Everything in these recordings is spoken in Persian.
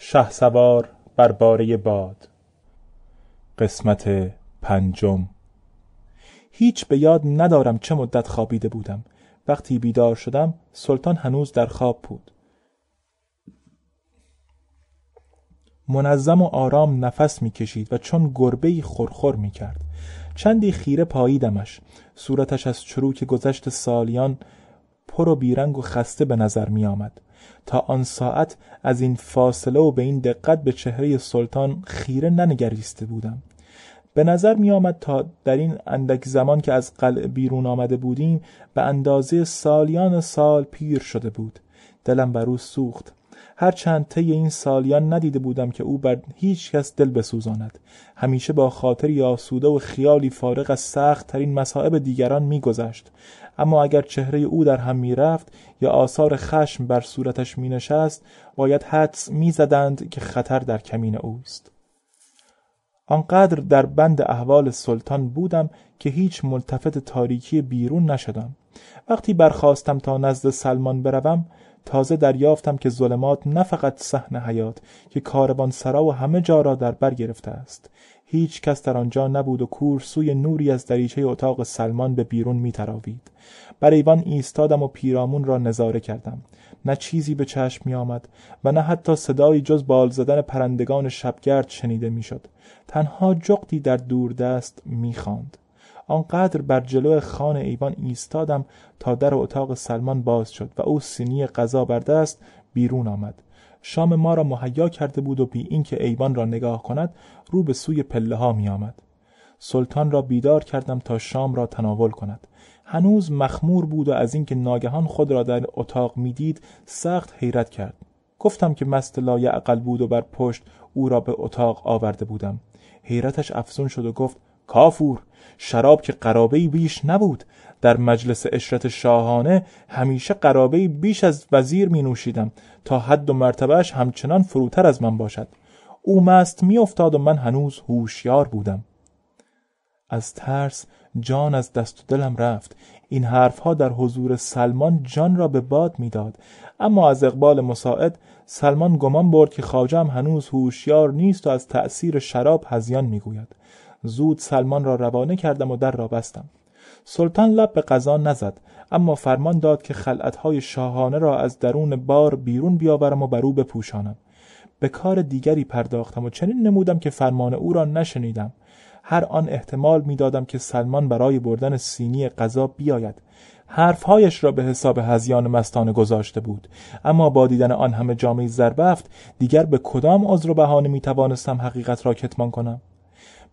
شه سوار بر باره باد. قسمت پنجم. هیچ به یاد ندارم چه مدت خوابیده بودم. وقتی بیدار شدم سلطان هنوز در خواب بود. منظم و آرام نفس می‌کشید و چون گربه خورخور می‌کرد. چندی خیره پاییدمش. صورتش از چروک گذشت سالیان پر و بیرنگ و خسته به نظر می آمد. تا آن ساعت از این فاصله و به این دقت به چهره سلطان خیره ننگریسته بودم. به نظر می آمد تا در این اندک زمان که از قلعه بیرون آمده بودیم به اندازه سالیان سال پیر شده بود. دلم بر او سوخت. هرچند طی این سالیان ندیده بودم که او بر هیچ کس دل بسوزاند. همیشه با خاطری آسوده و خیالی فارغ از سخت ترین مصائب دیگران میگذشت. اما اگر چهره او در هم می‌رفت یا آثار خشم بر صورتش مینشست باید حدس می‌زدند که خطر در کمین اوست. آنقدر در بند احوال سلطان بودم که هیچ ملتفت تاریکی بیرون نشدم. وقتی برخواستم تا نزد سلمان بروم تازه دریافتم که ظلمات نه فقط صحن حیات که کاروان سرا و همه جا را در بر گرفته است هیچ کس در آنجا نبود و کور سوی نوری از دریچه اتاق سلمان به بیرون می تراوید. بر ایوان ایستادم و پیرامون را نظاره کردم نه چیزی به چشم می آمد و نه حتی صدایی جز بال زدن پرندگان شبگرد شنیده می‌شد. تنها جغدی در دوردست می خاند. آنقدر بر جلو خان ایوان ایستادم تا در اتاق سلمان باز شد و او سینی غذا بر دست بیرون آمد. شام ما را مهیا کرده بود و بی اینکه ایوان را نگاه کند رو به سوی پله ها می آمد. سلطان را بیدار کردم تا شام را تناول کند. هنوز مخمور بود و از اینکه ناگهان خود را در اتاق می‌دید سخت حیرت کرد. گفتم که مست لایعقل بود و بر پشت او را به اتاق آورده بودم. حیرتش افزون شد و گفت کافور! شراب که قرابه بیش نبود. در مجلس اشرت شاهانه همیشه قرابه بیش از وزیر می نوشیدم تا حد و مرتبهش همچنان فروتر از من باشد. او مست می افتاد و من هنوز هوشیار بودم. از ترس جان از دست و دلم رفت. این حرفها در حضور سلمان جان را به باد می‌داد. اما از اقبال مساعد سلمان گمان برد که خاجم هنوز هوشیار نیست و از تأثیر شراب هزیان می‌گوید. زود سلمان را روانه کردم و در را بستم. سلطان لب به قضا نزد اما فرمان داد که خلعتهای شاهانه را از درون بار بیرون بیاورم و بر او بپوشانم. به کار دیگری پرداختم و چنین نمودم که فرمان او را نشنیدم. هر آن احتمال می‌دادم که سلمان برای بردن سینی غذا بیاید. حرفهایش را به حساب هزیان مستانه گذاشته بود. اما با دیدن آن همه جامعه زربفت دیگر به کدام عذر و بهانه می توانستم حقیقت را کتمان کنم؟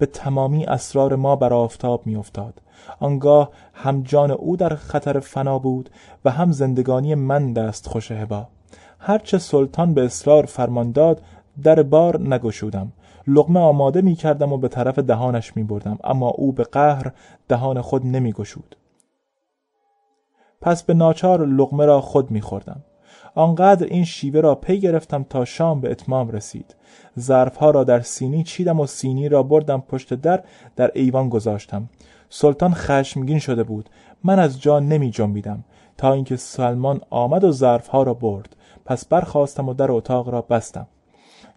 به تمامی اسرار ما بر آفتاب میافتاد آنگاه هم جان او در خطر فنا بود و هم زندگانی من دست خوش هبا هرچه سلطان به اصرار فرمان داد در بار نگشودم لغمه آماده می کردم و به طرف دهانش می بردم اما او به قهر دهان خود نمی گشود. پس به ناچار لغمه را خود می خوردم. آنقدر این شیوه را پی گرفتم تا شام به اتمام رسید. ظرفها را در سینی چیدم و سینی را بردم پشت در در ایوان گذاشتم. سلطان خشمگین شده بود. من از جا نمی جنبیدم. تا اینکه سلمان آمد و ظرفها را برد. پس برخواستم و در اتاق را بستم.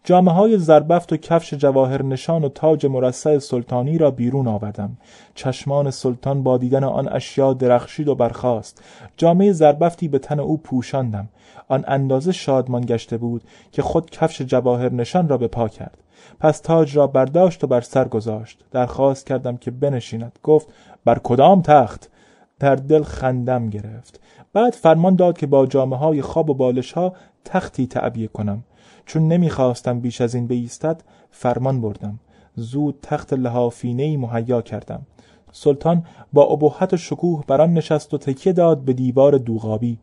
جامعه های زربفت و کفش جواهر نشان و تاج مرصع سلطانی را بیرون آوردم. چشمان سلطان با دیدن آن اشیا درخشید و برخاست. جامعه زربفتی به تن او پوشاندم. آن اندازه شادمان گشته بود که خود کفش جواهر نشان را به پا کرد. پس تاج را برداشت و بر سر گذاشت. درخواست کردم که بنشیند. گفت بر کدام تخت؟ در دل خندم گرفت. بعد فرمان داد که با جامعه های خواب و بالش ها تختی تعبیه کنم. چون نمی‌خواستم بیش از این بیستد فرمان بردم. زود تخت لحافینه مهیا کردم. سلطان با ابهت و شکوه بر آن نشست و تکیه داد به دیوار دوغابی.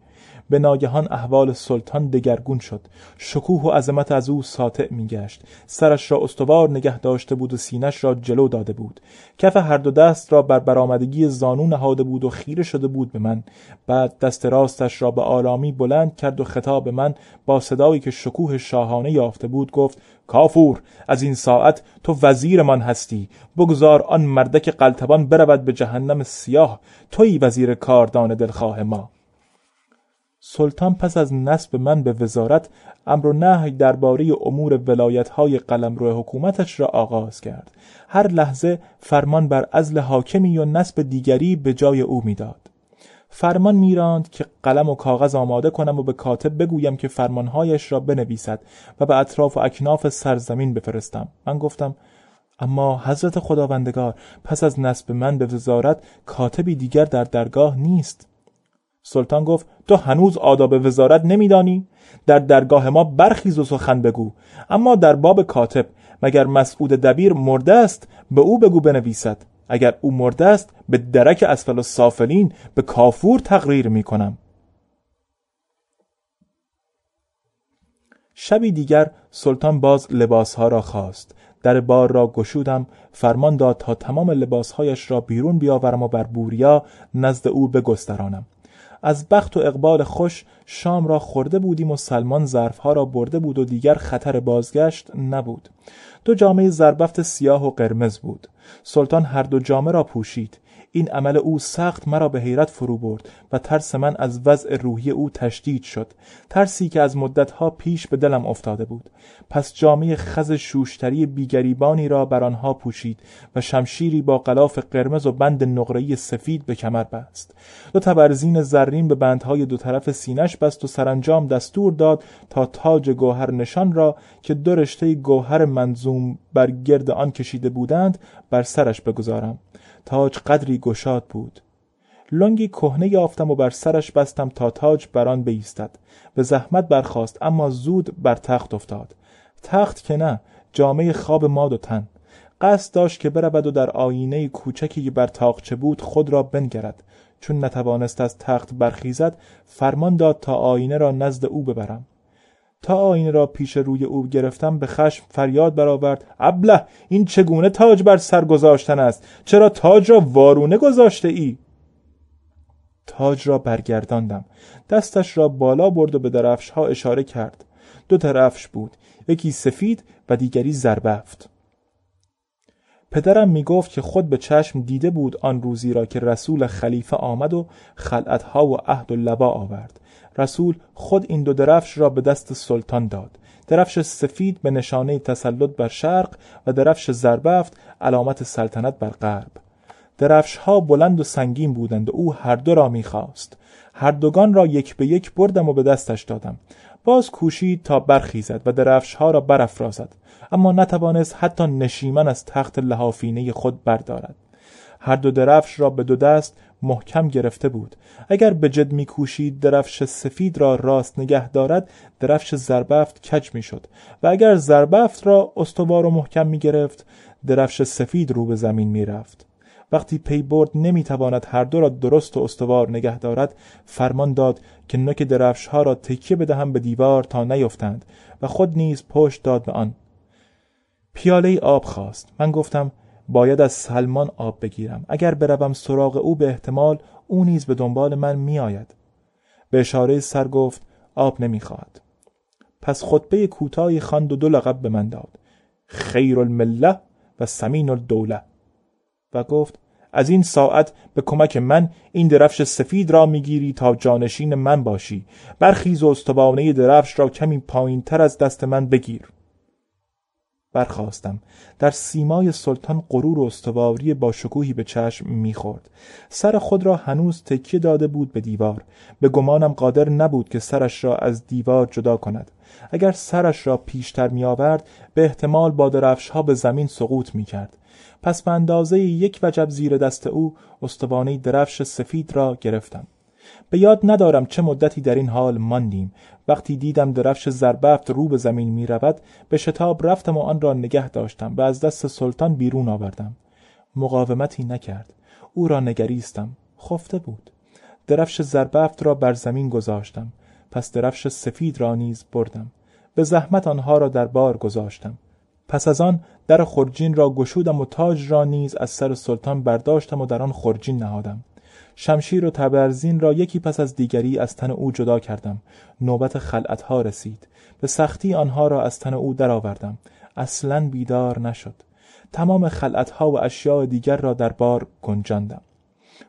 به ناگهان احوال سلطان دگرگون شد. شکوه و عظمت از او ساطع میگشت. سرش را استوار نگه داشته بود و سینش را جلو داده بود. کف هر دو دست را بر برآمدگی زانو نهاده بود و خیره شده بود به من. بعد دست راستش را به آرامی بلند کرد و خطاب من با صدایی که شکوه شاهانه یافته بود گفت کافور از این ساعت تو وزیرمان هستی. بگذار آن مردک قلتبان برود به جهنم سیاه. توی وزیر کاردان دلخواه ما. سلطان پس از نصب من به وزارت امر و نهی درباره امور ولایت‌های قلمرو حکومتش را آغاز کرد. هر لحظه فرمان بر ازل حاکمی و نصب دیگری به جای او می‌داد. فرمان میراند که قلم و کاغذ آماده کنم و به کاتب بگویم که فرمانهایش را بنویسد و به اطراف و اکناف سرزمین بفرستم. من گفتم اما حضرت خداوندگار پس از نصب من به وزارت کاتبی دیگر در درگاه نیست. سلطان گفت تو هنوز آداب وزارت نمیدانی؟ در درگاه ما برخیز و سخن بگو. اما در باب کاتب مگر مسعود دبیر مرده است به او بگو بنویسد. اگر او مرده است به درک اسفل و سافلین به کافور تقریر می کنم شبی دیگر سلطان باز لباسها را خواست. در بار را گشودم فرمان داد تا تمام لباسهایش را بیرون بیاورم و بر بوریا نزد او بگسترانم. از بخت و اقبال خوش شام را خورده بودیم و سلمان ظرفها را برده بود و دیگر خطر بازگشت نبود. دو جامعه زربفت سیاه و قرمز بود. سلطان هر دو جامه را پوشید. این عمل او سخت مرا به حیرت فرو برد و ترس من از وضع روحی او تشدید شد. ترسی که از مدتها پیش به دلم افتاده بود. پس جامعه خز شوشتری بیگریبانی را بر آنها پوشید و شمشیری با غلاف قرمز و بند نقره‌ای سفید به کمر بست. دو تبرزین زرین به بندهای دو طرف سینش بست و سرانجام دستور داد تا تاج گوهر نشان را که دو رشته گوهر منظوم بر گرد آن کشیده بودند بر سرش بگذارم. تاج قدری گشاد بود. لنگی کهنه یافتم و بر سرش بستم تا تاج بر آن بایستد به زحمت برخاست اما زود بر تخت افتاد. تخت که نه جامعه خواب ماد و تن. قصد داشت که برود و در آینه کوچکی که بر تاقچه بود خود را بنگرد. چون نتوانست از تخت برخیزد فرمان داد تا آینه را نزد او ببرم. تا آینه را پیش روی او گرفتم به خشم فریاد برآورد. ابله این چگونه تاج بر سر گذاشتن است؟ چرا تاج را وارونه گذاشته ای تاج را برگرداندم. دستش را بالا برد و به درفش ها اشاره کرد. دو درفش بود. یکی سفید و دیگری زربفت. پدرم می گفت که خود به چشم دیده بود آن روزی را که رسول خلیفه آمد و خلعتها و عهد و لبا آورد. رسول خود این دو درفش را به دست سلطان داد. درفش سفید به نشانه تسلط بر شرق و درفش زربفت علامت سلطنت بر غرب. درفش ها بلند و سنگین بودند و او هر دو را می‌خواست. هر دوگان را یک به یک بردم و به دستش دادم. باز کوشید تا برخیزد و درفش ها را برافرازد اما نتوانست حتی نشیمن از تخت لحافینه خود بردارد. هر دو درفش را به دو دست محکم گرفته بود. اگر به جد میکوشید درفش سفید را راست نگه دارد درفش زربفت کج می‌شد. و اگر زربفت را استوار و محکم می‌گرفت درفش سفید رو به زمین می‌رفت. وقتی پی برد نمی‌تواند هر دو را درست و استوار نگه دارد فرمان داد که نوک درفش ها را تکیه بدهم به دیوار تا نیفتند و خود نیز پشت داد به آن. پیاله آب خواست. من گفتم باید از سلمان آب بگیرم. اگر بروم سراغ او به احتمال او نیز به دنبال من میآید. به اشاره سر گفت آب نمی‌خواهد. پس خطبه کوتاهی خواند و دو لقب به من داد. خیر المله و سمین الدوله و گفت از این ساعت به کمک من این درفش سفید را می‌گیری تا جانشین من باشی. برخیز و استوانه درفش را کمی پایین تر از دست من بگیر. برخواستم در سیمای سلطان غرور و استواری با شکوهی به چشم می‌خورد. سر خود را هنوز تکیه داده بود به دیوار. به گمانم قادر نبود که سرش را از دیوار جدا کند. اگر سرش را پیشتر می آورد به احتمال با درفش ها به زمین سقوط می کرد پس به اندازه یک وجب زیر دست او استوانه درفش سفید را گرفتم. به یاد ندارم چه مدتی در این حال ماندیم. وقتی دیدم درفش زربفت رو به زمین می رود به شتاب رفتم و آن را نگه داشتم و از دست سلطان بیرون آوردم. مقاومتی نکرد. او را نگریستم. خفته بود. درفش زربفت را بر زمین گذاشتم. پس درفش سفید را نیز بردم. به زحمت آنها را در بار گذاشتم. پس از آن در خرجین را گشودم و تاج را نیز از سر سلطان برداشتم و در آن خرجین نهادم. شمشیر و تبرزین را یکی پس از دیگری از تن او جدا کردم. نوبت خلعتها رسید. به سختی آنها را از تن او درآوردم. اصلا بیدار نشد. تمام خلعتها و اشیاء دیگر را در بار گنجاندم.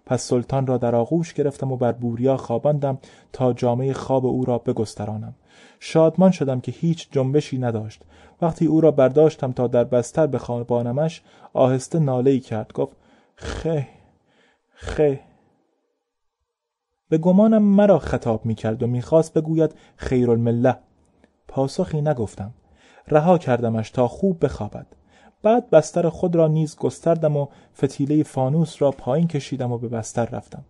پس سلطان را در آغوش گرفتم و بر بوریا خواباندم تا جامعه خواب او را بگسترانم. شادمان شدم که هیچ جنبشی نداشت. وقتی او را برداشتم تا در بستر بخوابانمش آهسته ناله کرد. گفت خه خه. به گمانم مرا خطاب می کرد و می‌خواست بگوید خیرالمله پاسخی نگفتم. رها کردمش تا خوب بخوابد. بعد بستر خود را نیز گستردم و فتیله فانوس را پایین کشیدم و به بستر رفتم.